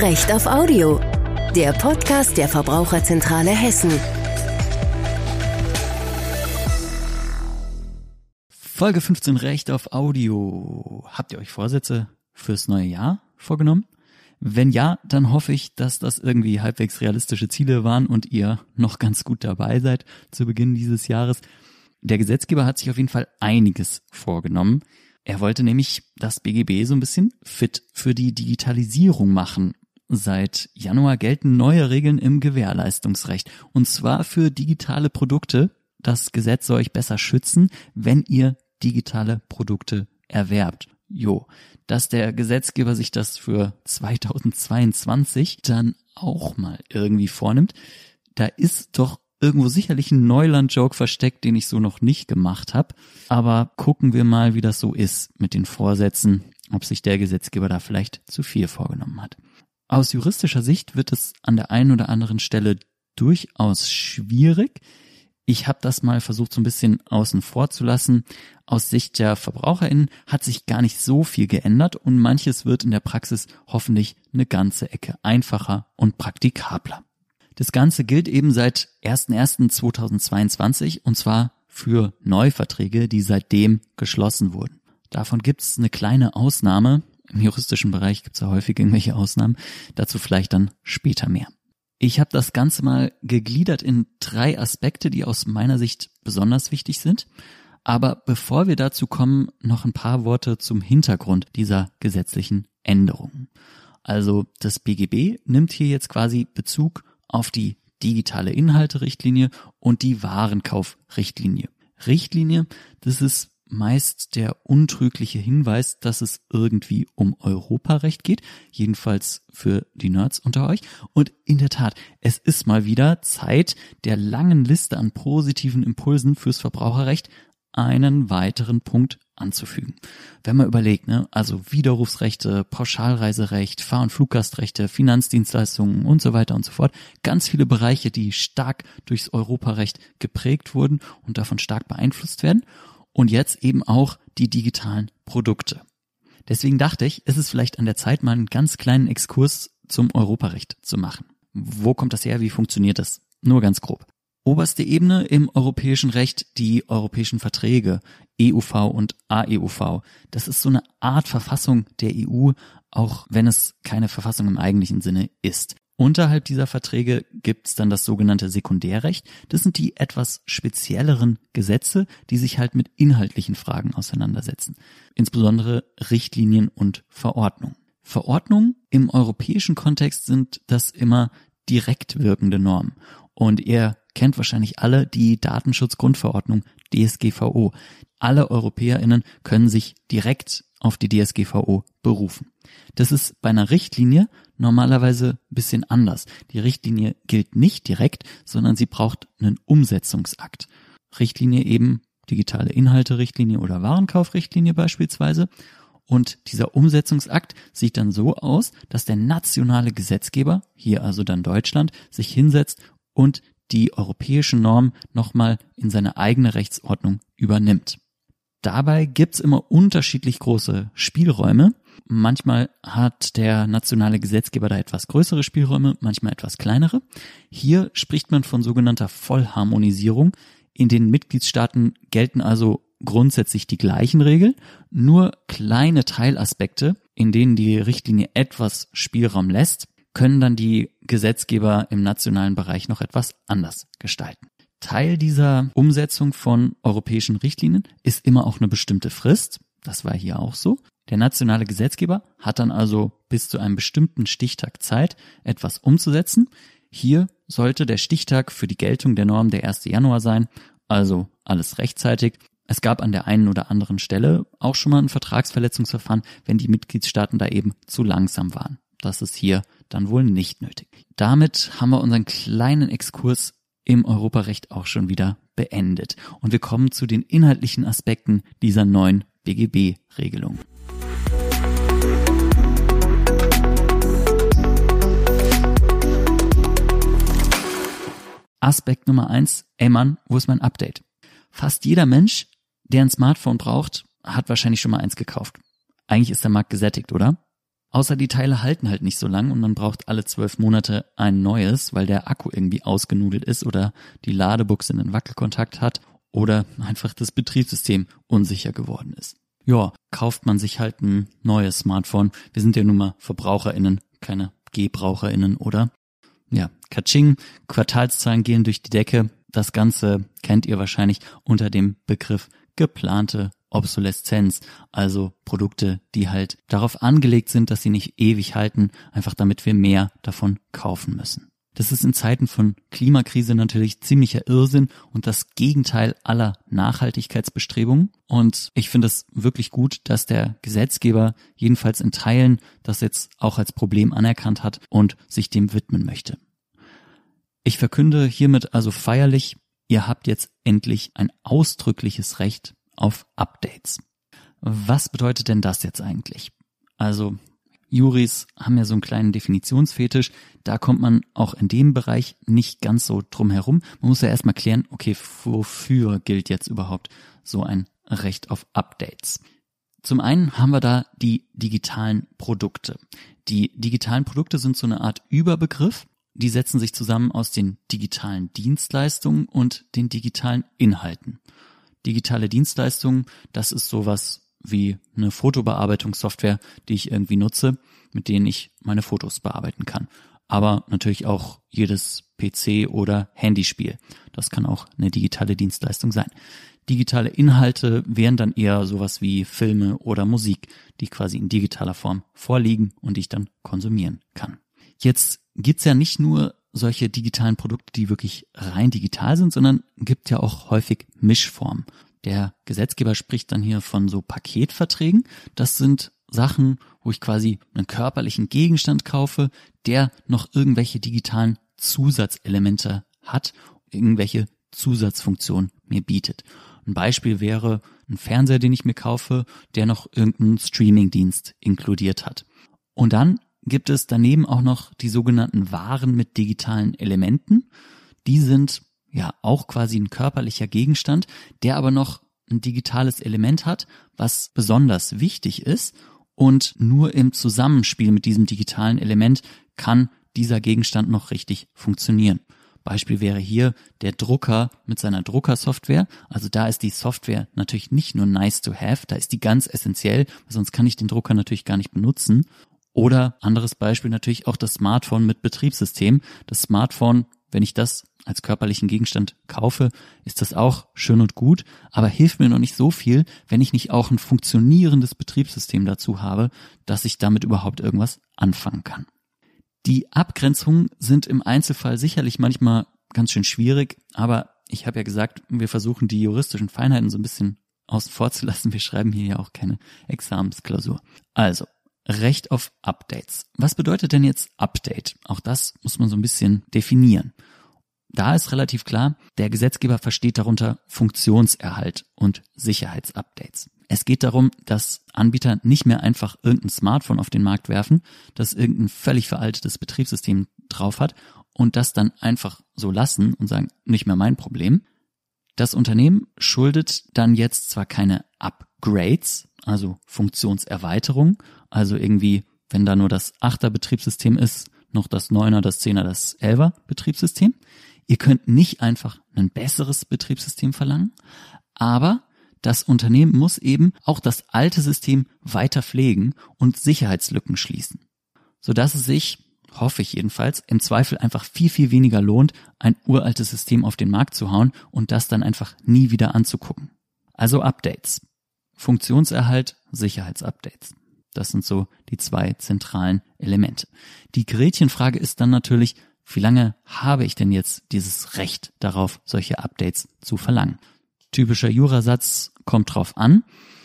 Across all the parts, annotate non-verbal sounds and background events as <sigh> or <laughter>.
Recht auf Audio, der Podcast der Verbraucherzentrale Hessen. Folge 15 Recht auf Audio. Habt ihr euch Vorsätze fürs neue Jahr vorgenommen? Wenn ja, dann hoffe ich, dass das irgendwie halbwegs realistische Ziele waren und ihr noch ganz gut dabei seid zu Beginn dieses Jahres. Der Gesetzgeber hat sich auf jeden Fall einiges vorgenommen. Er wollte nämlich das BGB so ein bisschen fit für die Digitalisierung machen. Seit Januar gelten neue Regeln im Gewährleistungsrecht. Und zwar für digitale Produkte. Das Gesetz soll euch besser schützen, wenn ihr digitale Produkte erwerbt. Jo, dass der Gesetzgeber sich das für 2022 dann auch mal irgendwie vornimmt, da ist doch irgendwo sicherlich ein Neuland-Joke versteckt, den ich so noch nicht gemacht habe. Aber gucken wir mal, wie das so ist mit den Vorsätzen, ob sich der Gesetzgeber da vielleicht zu viel vorgenommen hat. Aus juristischer Sicht wird es an der einen oder anderen Stelle durchaus schwierig. Ich habe das mal versucht, so ein bisschen außen vor zu lassen. Aus Sicht der VerbraucherInnen hat sich gar nicht so viel geändert und manches wird in der Praxis hoffentlich eine ganze Ecke einfacher und praktikabler. Das Ganze gilt eben seit 01.01.2022 und zwar für Neuverträge, die seitdem geschlossen wurden. Davon gibt es eine kleine Ausnahme. Im juristischen Bereich gibt es ja häufig irgendwelche Ausnahmen. Dazu vielleicht dann später mehr. Ich habe das Ganze mal gegliedert in drei Aspekte, die aus meiner Sicht besonders wichtig sind. Aber bevor wir dazu kommen, noch ein paar Worte zum Hintergrund dieser gesetzlichen Änderungen. Also das BGB nimmt hier jetzt quasi Bezug auf die digitale Inhalte-Richtlinie und die Warenkauf-Richtlinie. Richtlinie, das ist meist der untrügliche Hinweis, dass es irgendwie um Europarecht geht, jedenfalls für die Nerds unter euch. Und in der Tat, es ist mal wieder Zeit der langen Liste an positiven Impulsen fürs Verbraucherrecht einen weiteren Punkt anzufügen. Wenn man überlegt, ne, also Widerrufsrechte, Pauschalreiserecht, Fahr- und Fluggastrechte, Finanzdienstleistungen und so weiter und so fort, ganz viele Bereiche, die stark durchs Europarecht geprägt wurden und davon stark beeinflusst werden und jetzt eben auch die digitalen Produkte. Deswegen dachte ich, es ist vielleicht an der Zeit, mal einen ganz kleinen Exkurs zum Europarecht zu machen. Wo kommt das her? Wie funktioniert das? Nur ganz grob oberste Ebene im europäischen Recht die europäischen Verträge, EUV und AEUV. Das ist so eine Art Verfassung der EU, auch wenn es keine Verfassung im eigentlichen Sinne ist. Unterhalb dieser Verträge gibt's dann das sogenannte Sekundärrecht. Das sind die etwas spezielleren Gesetze, die sich halt mit inhaltlichen Fragen auseinandersetzen. Insbesondere Richtlinien und Verordnungen. Verordnungen im europäischen Kontext sind das immer direkt wirkende Normen. Und ihr kennt wahrscheinlich alle die Datenschutzgrundverordnung DSGVO. Alle EuropäerInnen können sich direkt auf die DSGVO berufen. Das ist bei einer Richtlinie normalerweise ein bisschen anders. Die Richtlinie gilt nicht direkt, sondern sie braucht einen Umsetzungsakt. Richtlinie eben digitale Inhalte-Richtlinie oder Warenkaufrichtlinie beispielsweise. Und dieser Umsetzungsakt sieht dann so aus, dass der nationale Gesetzgeber, hier also dann Deutschland, sich hinsetzt und die europäischen Normen nochmal in seine eigene Rechtsordnung übernimmt. Dabei gibt's immer unterschiedlich große Spielräume. Manchmal hat der nationale Gesetzgeber da etwas größere Spielräume, manchmal etwas kleinere. Hier spricht man von sogenannter Vollharmonisierung. In den Mitgliedstaaten gelten also grundsätzlich die gleichen Regeln, nur kleine Teilaspekte, in denen die Richtlinie etwas Spielraum lässt, können dann die Gesetzgeber im nationalen Bereich noch etwas anders gestalten. Teil dieser Umsetzung von europäischen Richtlinien ist immer auch eine bestimmte Frist. Das war hier auch so. Der nationale Gesetzgeber hat dann also bis zu einem bestimmten Stichtag Zeit, etwas umzusetzen. Hier sollte der Stichtag für die Geltung der Norm der 1. Januar sein, also alles rechtzeitig. Es gab an der einen oder anderen Stelle auch schon mal ein Vertragsverletzungsverfahren, wenn die Mitgliedstaaten da eben zu langsam waren. Das ist hier dann wohl nicht nötig. Damit haben wir unseren kleinen Exkurs im Europarecht auch schon wieder beendet. Und wir kommen zu den inhaltlichen Aspekten dieser neuen BGB-Regelung. Aspekt Nummer eins, ey Mann, wo ist mein Update? Fast jeder Mensch, der ein Smartphone braucht, hat wahrscheinlich schon mal eins gekauft. Eigentlich ist der Markt gesättigt, oder? Außer die Teile halten halt nicht so lang und man braucht alle zwölf Monate ein neues, weil der Akku irgendwie ausgenudelt ist oder die Ladebuchse einen Wackelkontakt hat oder einfach das Betriebssystem unsicher geworden ist. Ja, kauft man sich halt ein neues Smartphone. Wir sind ja nun mal VerbraucherInnen, keine GebraucherInnen, oder? Ja, Kaching, Quartalszahlen gehen durch die Decke. Das Ganze kennt ihr wahrscheinlich unter dem Begriff geplante Obsoleszenz, also Produkte, die halt darauf angelegt sind, dass sie nicht ewig halten, einfach damit wir mehr davon kaufen müssen. Das ist in Zeiten von Klimakrise natürlich ziemlicher Irrsinn und das Gegenteil aller Nachhaltigkeitsbestrebungen. Und ich finde es wirklich gut, dass der Gesetzgeber jedenfalls in Teilen das jetzt auch als Problem anerkannt hat und sich dem widmen möchte. Ich verkünde hiermit also feierlich, ihr habt jetzt endlich ein ausdrückliches Recht auf Updates. Was bedeutet denn das jetzt eigentlich? Also Juris haben ja so einen kleinen Definitionsfetisch. Da kommt man auch in dem Bereich nicht ganz so drum herum. Man muss ja erstmal klären, okay, wofür gilt jetzt überhaupt so ein Recht auf Updates? Zum einen haben wir da die digitalen Produkte. Die digitalen Produkte sind so eine Art Überbegriff. Die setzen sich zusammen aus den digitalen Dienstleistungen und den digitalen Inhalten. Digitale Dienstleistungen, das ist sowas wie eine Fotobearbeitungssoftware, die ich irgendwie nutze, mit denen ich meine Fotos bearbeiten kann. Aber natürlich auch jedes PC oder Handyspiel. Das kann auch eine digitale Dienstleistung sein. Digitale Inhalte wären dann eher sowas wie Filme oder Musik, die quasi in digitaler Form vorliegen und ich dann konsumieren kann. Jetzt gibt's ja nicht nur solche digitalen Produkte, die wirklich rein digital sind, sondern gibt ja auch häufig Mischformen. Der Gesetzgeber spricht dann hier von so Paketverträgen. Das sind Sachen, wo ich quasi einen körperlichen Gegenstand kaufe, der noch irgendwelche digitalen Zusatzelemente hat, irgendwelche Zusatzfunktionen mir bietet. Ein Beispiel wäre ein Fernseher, den ich mir kaufe, der noch irgendeinen Streamingdienst inkludiert hat. Und dann gibt es daneben auch noch die sogenannten Waren mit digitalen Elementen. Die sind ja auch quasi ein körperlicher Gegenstand, der aber noch ein digitales Element hat, was besonders wichtig ist und nur im Zusammenspiel mit diesem digitalen Element kann dieser Gegenstand noch richtig funktionieren. Beispiel wäre hier der Drucker mit seiner Druckersoftware. Also da ist die Software natürlich nicht nur nice to have, da ist die ganz essentiell, sonst kann ich den Drucker natürlich gar nicht benutzen. Oder anderes Beispiel natürlich auch das Smartphone mit Betriebssystem. Das Smartphone, wenn ich das als körperlichen Gegenstand kaufe, ist das auch schön und gut, aber hilft mir noch nicht so viel, wenn ich nicht auch ein funktionierendes Betriebssystem dazu habe, dass ich damit überhaupt irgendwas anfangen kann. Die Abgrenzungen sind im Einzelfall sicherlich manchmal ganz schön schwierig, aber ich habe ja gesagt, wir versuchen die juristischen Feinheiten so ein bisschen außen vor zu lassen. Wir schreiben hier ja auch keine Examensklausur. Also, Recht auf Updates. Was bedeutet denn jetzt Update? Auch das muss man so ein bisschen definieren. Da ist relativ klar, der Gesetzgeber versteht darunter Funktionserhalt und Sicherheitsupdates. Es geht darum, dass Anbieter nicht mehr einfach irgendein Smartphone auf den Markt werfen, das irgendein völlig veraltetes Betriebssystem drauf hat und das dann einfach so lassen und sagen, nicht mehr mein Problem. Das Unternehmen schuldet dann jetzt zwar keine Upgrades, also Funktionserweiterung, also irgendwie, wenn da nur das 8er Betriebssystem ist, noch das 9er, das 10er, das 11er Betriebssystem. Ihr könnt nicht einfach ein besseres Betriebssystem verlangen, aber das Unternehmen muss eben auch das alte System weiter pflegen und Sicherheitslücken schließen, sodass es sich, hoffe ich jedenfalls, im Zweifel einfach viel, viel weniger lohnt, ein uraltes System auf den Markt zu hauen und das dann einfach nie wieder anzugucken. Also Updates. Funktionserhalt, Sicherheitsupdates. Das sind so die zwei zentralen Elemente. Die Gretchenfrage ist dann natürlich, wie lange habe ich denn jetzt dieses Recht darauf, solche Updates zu verlangen? Typischer Jurasatz kommt drauf an.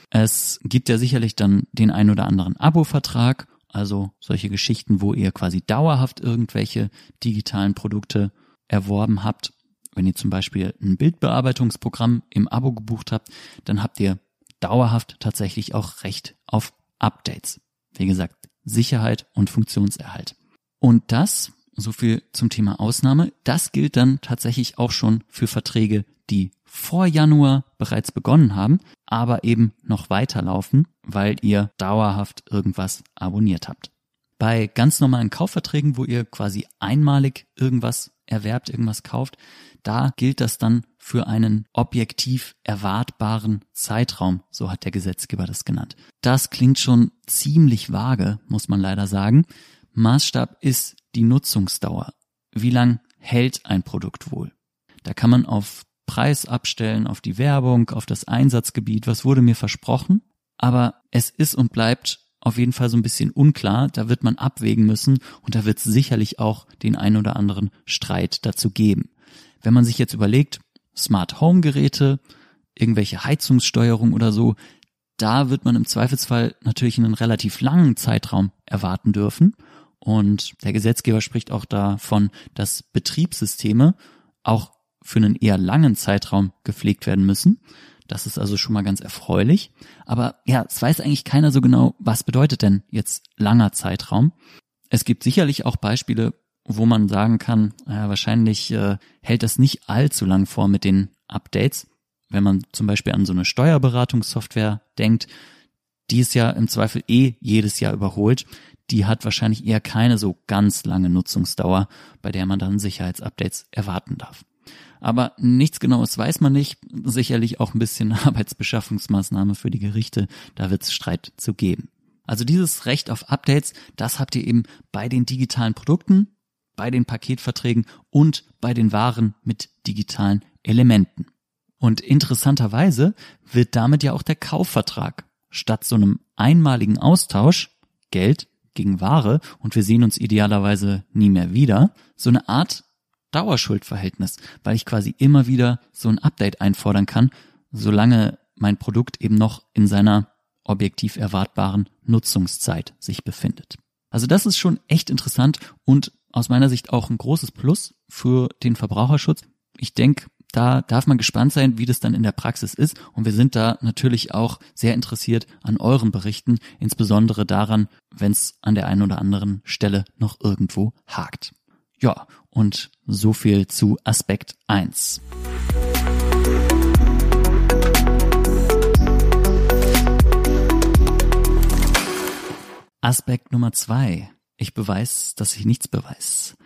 Es gibt ja sicherlich dann den ein oder anderen Abo-Vertrag, also solche Geschichten, wo ihr quasi dauerhaft irgendwelche digitalen Produkte erworben habt. Wenn ihr zum Beispiel ein Bildbearbeitungsprogramm im Abo gebucht habt, dann habt ihr dauerhaft tatsächlich auch Recht auf Updates. Wie gesagt, Sicherheit und Funktionserhalt. Und das so viel zum Thema Ausnahme. Das gilt dann tatsächlich auch schon für Verträge, die vor Januar bereits begonnen haben, aber eben noch weiterlaufen, weil ihr dauerhaft irgendwas abonniert habt. Bei ganz normalen Kaufverträgen, wo ihr quasi einmalig irgendwas erwerbt, irgendwas kauft, da gilt das dann für einen objektiv erwartbaren Zeitraum, so hat der Gesetzgeber das genannt. Das klingt schon ziemlich vage, muss man leider sagen. Maßstab ist die Nutzungsdauer. Wie lang hält ein Produkt wohl? Da kann man auf Preis abstellen, auf die Werbung, auf das Einsatzgebiet, was wurde mir versprochen. Aber es ist und bleibt auf jeden Fall so ein bisschen unklar. Da wird man abwägen müssen und da wird es sicherlich auch den ein oder anderen Streit dazu geben. Wenn man sich jetzt überlegt, Smart Home Geräte, irgendwelche Heizungssteuerung oder so, da wird man im Zweifelsfall natürlich einen relativ langen Zeitraum erwarten dürfen. Und der Gesetzgeber spricht auch davon, dass Betriebssysteme auch für einen eher langen Zeitraum gepflegt werden müssen. Das ist also schon mal ganz erfreulich. Aber ja, es weiß eigentlich keiner so genau, was bedeutet denn jetzt langer Zeitraum. Es gibt sicherlich auch Beispiele, wo man sagen kann, ja, wahrscheinlich äh, hält das nicht allzu lang vor mit den Updates. Wenn man zum Beispiel an so eine Steuerberatungssoftware denkt, die ist ja im Zweifel eh jedes Jahr überholt. Die hat wahrscheinlich eher keine so ganz lange Nutzungsdauer, bei der man dann Sicherheitsupdates erwarten darf. Aber nichts Genaues weiß man nicht. Sicherlich auch ein bisschen <laughs> Arbeitsbeschaffungsmaßnahme für die Gerichte. Da wird es Streit zu geben. Also dieses Recht auf Updates, das habt ihr eben bei den digitalen Produkten, bei den Paketverträgen und bei den Waren mit digitalen Elementen. Und interessanterweise wird damit ja auch der Kaufvertrag statt so einem einmaligen Austausch Geld gegen Ware und wir sehen uns idealerweise nie mehr wieder, so eine Art Dauerschuldverhältnis, weil ich quasi immer wieder so ein Update einfordern kann, solange mein Produkt eben noch in seiner objektiv erwartbaren Nutzungszeit sich befindet. Also das ist schon echt interessant und aus meiner Sicht auch ein großes Plus für den Verbraucherschutz. Ich denke, da darf man gespannt sein, wie das dann in der Praxis ist. Und wir sind da natürlich auch sehr interessiert an euren Berichten, insbesondere daran, wenn es an der einen oder anderen Stelle noch irgendwo hakt. Ja, und so viel zu Aspekt 1. Aspekt Nummer 2. Ich beweis, dass ich nichts beweis.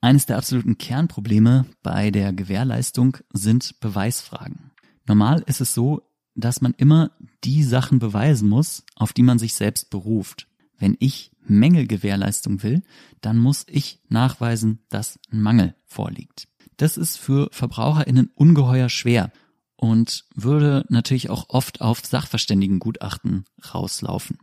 Eines der absoluten Kernprobleme bei der Gewährleistung sind Beweisfragen. Normal ist es so, dass man immer die Sachen beweisen muss, auf die man sich selbst beruft. Wenn ich Mängelgewährleistung will, dann muss ich nachweisen, dass ein Mangel vorliegt. Das ist für VerbraucherInnen ungeheuer schwer und würde natürlich auch oft auf Sachverständigengutachten rauslaufen.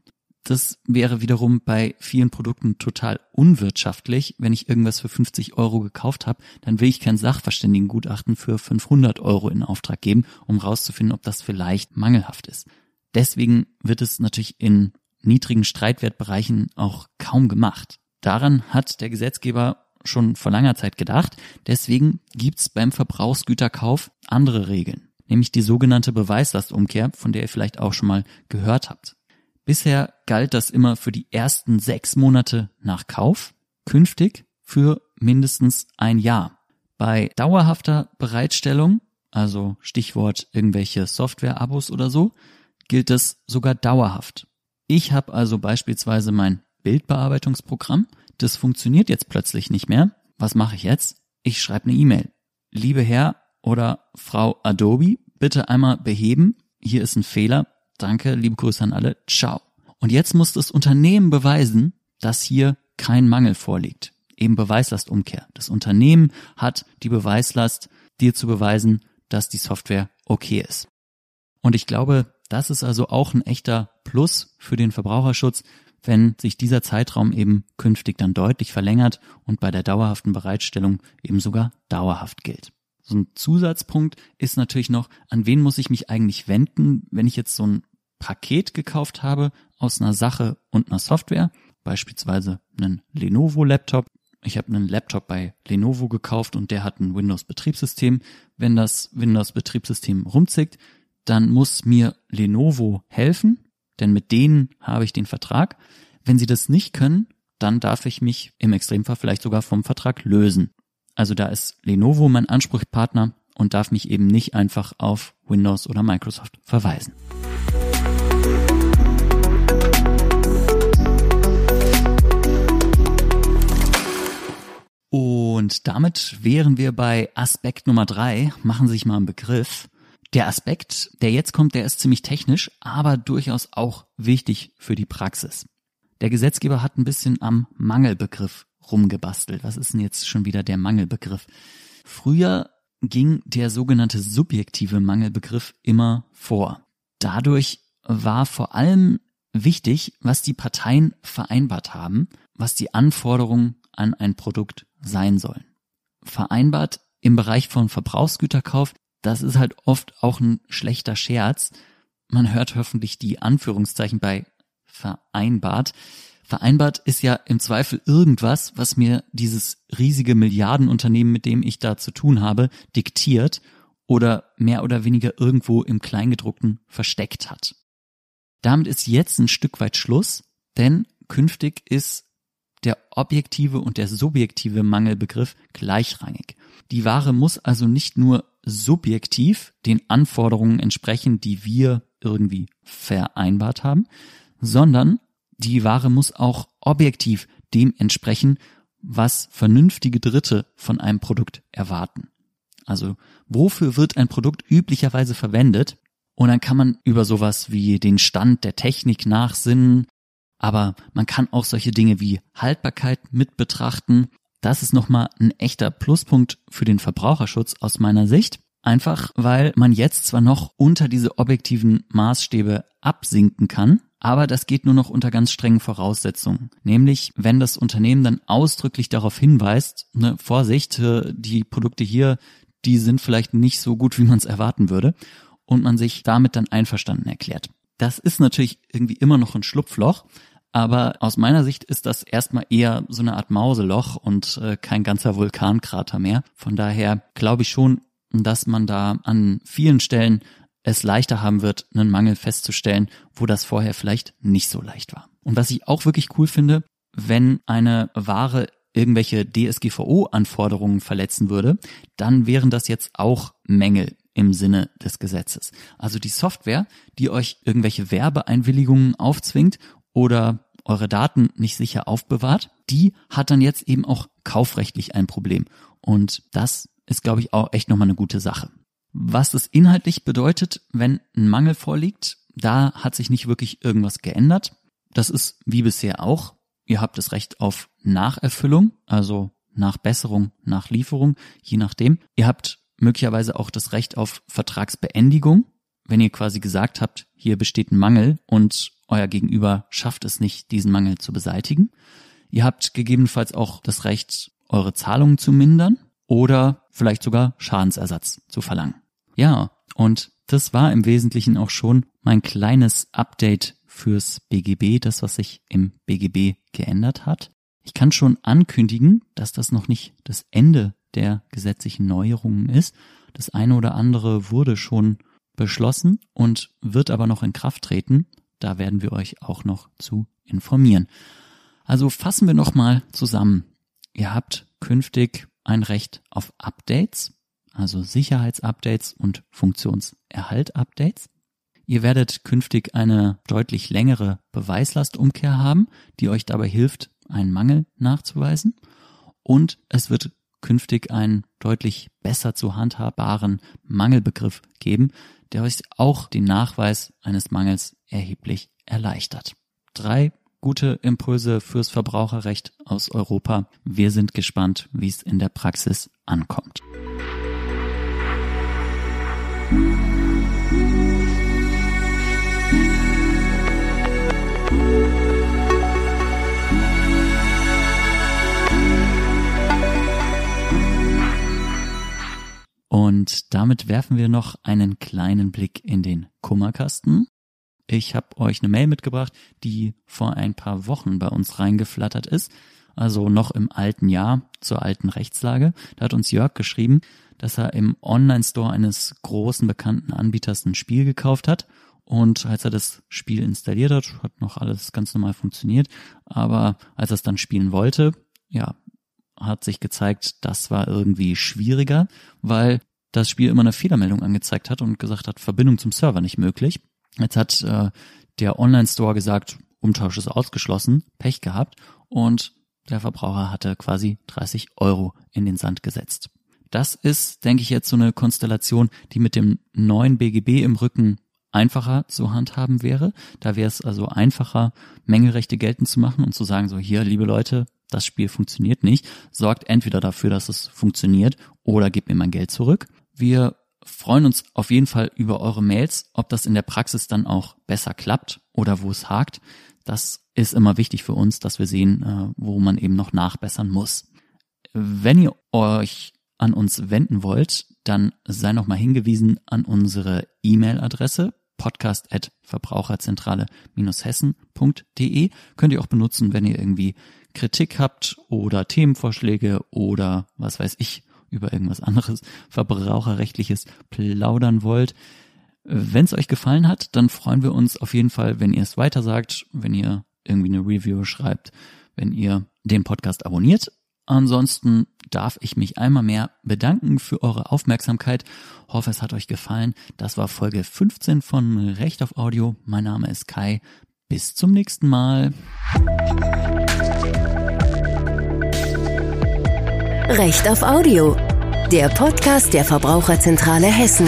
Das wäre wiederum bei vielen Produkten total unwirtschaftlich. Wenn ich irgendwas für 50 Euro gekauft habe, dann will ich kein Sachverständigengutachten für 500 Euro in Auftrag geben, um rauszufinden, ob das vielleicht mangelhaft ist. Deswegen wird es natürlich in niedrigen Streitwertbereichen auch kaum gemacht. Daran hat der Gesetzgeber schon vor langer Zeit gedacht. Deswegen gibt's beim Verbrauchsgüterkauf andere Regeln, nämlich die sogenannte Beweislastumkehr, von der ihr vielleicht auch schon mal gehört habt. Bisher galt das immer für die ersten sechs Monate nach Kauf, künftig für mindestens ein Jahr. Bei dauerhafter Bereitstellung, also Stichwort irgendwelche Software-Abos oder so, gilt es sogar dauerhaft. Ich habe also beispielsweise mein Bildbearbeitungsprogramm, das funktioniert jetzt plötzlich nicht mehr. Was mache ich jetzt? Ich schreibe eine E-Mail. Liebe Herr oder Frau Adobe, bitte einmal beheben. Hier ist ein Fehler. Danke, liebe Grüße an alle. Ciao. Und jetzt muss das Unternehmen beweisen, dass hier kein Mangel vorliegt. Eben Beweislastumkehr. Das Unternehmen hat die Beweislast, dir zu beweisen, dass die Software okay ist. Und ich glaube, das ist also auch ein echter Plus für den Verbraucherschutz, wenn sich dieser Zeitraum eben künftig dann deutlich verlängert und bei der dauerhaften Bereitstellung eben sogar dauerhaft gilt. So ein Zusatzpunkt ist natürlich noch, an wen muss ich mich eigentlich wenden, wenn ich jetzt so ein Paket gekauft habe aus einer Sache und einer Software, beispielsweise einen Lenovo-Laptop. Ich habe einen Laptop bei Lenovo gekauft und der hat ein Windows-Betriebssystem. Wenn das Windows-Betriebssystem rumzickt, dann muss mir Lenovo helfen, denn mit denen habe ich den Vertrag. Wenn sie das nicht können, dann darf ich mich im Extremfall vielleicht sogar vom Vertrag lösen. Also da ist Lenovo mein Ansprechpartner und darf mich eben nicht einfach auf Windows oder Microsoft verweisen. Und damit wären wir bei Aspekt Nummer drei. Machen Sie sich mal einen Begriff. Der Aspekt, der jetzt kommt, der ist ziemlich technisch, aber durchaus auch wichtig für die Praxis. Der Gesetzgeber hat ein bisschen am Mangelbegriff rumgebastelt. Was ist denn jetzt schon wieder der Mangelbegriff? Früher ging der sogenannte subjektive Mangelbegriff immer vor. Dadurch war vor allem wichtig, was die Parteien vereinbart haben, was die Anforderungen an ein Produkt sein sollen. Vereinbart im Bereich von Verbrauchsgüterkauf, das ist halt oft auch ein schlechter Scherz. Man hört hoffentlich die Anführungszeichen bei vereinbart. Vereinbart ist ja im Zweifel irgendwas, was mir dieses riesige Milliardenunternehmen, mit dem ich da zu tun habe, diktiert oder mehr oder weniger irgendwo im Kleingedruckten versteckt hat. Damit ist jetzt ein Stück weit Schluss, denn künftig ist der objektive und der subjektive Mangelbegriff gleichrangig. Die Ware muss also nicht nur subjektiv den Anforderungen entsprechen, die wir irgendwie vereinbart haben, sondern die Ware muss auch objektiv dem entsprechen, was vernünftige Dritte von einem Produkt erwarten. Also wofür wird ein Produkt üblicherweise verwendet? Und dann kann man über sowas wie den Stand der Technik nachsinnen, aber man kann auch solche Dinge wie Haltbarkeit mit betrachten. Das ist nochmal ein echter Pluspunkt für den Verbraucherschutz aus meiner Sicht. Einfach weil man jetzt zwar noch unter diese objektiven Maßstäbe absinken kann, aber das geht nur noch unter ganz strengen Voraussetzungen. Nämlich, wenn das Unternehmen dann ausdrücklich darauf hinweist, ne, Vorsicht, äh, die Produkte hier, die sind vielleicht nicht so gut, wie man es erwarten würde, und man sich damit dann einverstanden erklärt. Das ist natürlich irgendwie immer noch ein Schlupfloch, aber aus meiner Sicht ist das erstmal eher so eine Art Mauseloch und äh, kein ganzer Vulkankrater mehr. Von daher glaube ich schon, dass man da an vielen Stellen es leichter haben wird, einen Mangel festzustellen, wo das vorher vielleicht nicht so leicht war. Und was ich auch wirklich cool finde, wenn eine Ware irgendwelche DSGVO-Anforderungen verletzen würde, dann wären das jetzt auch Mängel im Sinne des Gesetzes. Also die Software, die euch irgendwelche Werbeeinwilligungen aufzwingt oder eure Daten nicht sicher aufbewahrt, die hat dann jetzt eben auch kaufrechtlich ein Problem. Und das ist, glaube ich, auch echt nochmal eine gute Sache. Was das inhaltlich bedeutet, wenn ein Mangel vorliegt, da hat sich nicht wirklich irgendwas geändert. Das ist wie bisher auch. Ihr habt das Recht auf Nacherfüllung, also Nachbesserung, Nachlieferung, je nachdem. Ihr habt möglicherweise auch das Recht auf Vertragsbeendigung, wenn ihr quasi gesagt habt, hier besteht ein Mangel und euer Gegenüber schafft es nicht, diesen Mangel zu beseitigen. Ihr habt gegebenenfalls auch das Recht, eure Zahlungen zu mindern oder vielleicht sogar Schadensersatz zu verlangen. Ja, und das war im Wesentlichen auch schon mein kleines Update fürs BGB, das, was sich im BGB geändert hat. Ich kann schon ankündigen, dass das noch nicht das Ende der gesetzlichen Neuerungen ist. Das eine oder andere wurde schon beschlossen und wird aber noch in Kraft treten. Da werden wir euch auch noch zu informieren. Also fassen wir nochmal zusammen. Ihr habt künftig ein Recht auf Updates, also Sicherheitsupdates und Funktionserhalt-Updates. Ihr werdet künftig eine deutlich längere Beweislastumkehr haben, die euch dabei hilft, einen Mangel nachzuweisen. Und es wird künftig einen deutlich besser zu handhabbaren Mangelbegriff geben, der euch auch den Nachweis eines Mangels erheblich erleichtert. Drei gute Impulse fürs Verbraucherrecht aus Europa. Wir sind gespannt, wie es in der Praxis ankommt. Und damit werfen wir noch einen kleinen Blick in den Kummerkasten. Ich habe euch eine Mail mitgebracht, die vor ein paar Wochen bei uns reingeflattert ist, also noch im alten Jahr zur alten Rechtslage. Da hat uns Jörg geschrieben, dass er im Online-Store eines großen bekannten Anbieters ein Spiel gekauft hat und als er das Spiel installiert hat, hat noch alles ganz normal funktioniert. Aber als er es dann spielen wollte, ja, hat sich gezeigt, das war irgendwie schwieriger, weil das Spiel immer eine Fehlermeldung angezeigt hat und gesagt hat, Verbindung zum Server nicht möglich. Jetzt hat äh, der Online-Store gesagt, Umtausch ist ausgeschlossen, Pech gehabt und der Verbraucher hatte quasi 30 Euro in den Sand gesetzt. Das ist, denke ich, jetzt so eine Konstellation, die mit dem neuen BGB im Rücken einfacher zu handhaben wäre. Da wäre es also einfacher, Mengerechte geltend zu machen und zu sagen, so hier, liebe Leute, das Spiel funktioniert nicht. Sorgt entweder dafür, dass es funktioniert oder gebt mir mein Geld zurück. Wir freuen uns auf jeden Fall über eure Mails, ob das in der Praxis dann auch besser klappt oder wo es hakt. Das ist immer wichtig für uns, dass wir sehen, äh, wo man eben noch nachbessern muss. Wenn ihr euch an uns wenden wollt, dann sei noch mal hingewiesen an unsere E-Mail-Adresse podcast@verbraucherzentrale-hessen.de könnt ihr auch benutzen, wenn ihr irgendwie Kritik habt oder Themenvorschläge oder was weiß ich über irgendwas anderes <laughs> verbraucherrechtliches plaudern wollt. Wenn es euch gefallen hat, dann freuen wir uns auf jeden Fall, wenn ihr es weitersagt, wenn ihr irgendwie eine Review schreibt, wenn ihr den Podcast abonniert. Ansonsten darf ich mich einmal mehr bedanken für eure Aufmerksamkeit. Hoffe, es hat euch gefallen. Das war Folge 15 von Recht auf Audio. Mein Name ist Kai. Bis zum nächsten Mal. Recht auf Audio. Der Podcast der Verbraucherzentrale Hessen.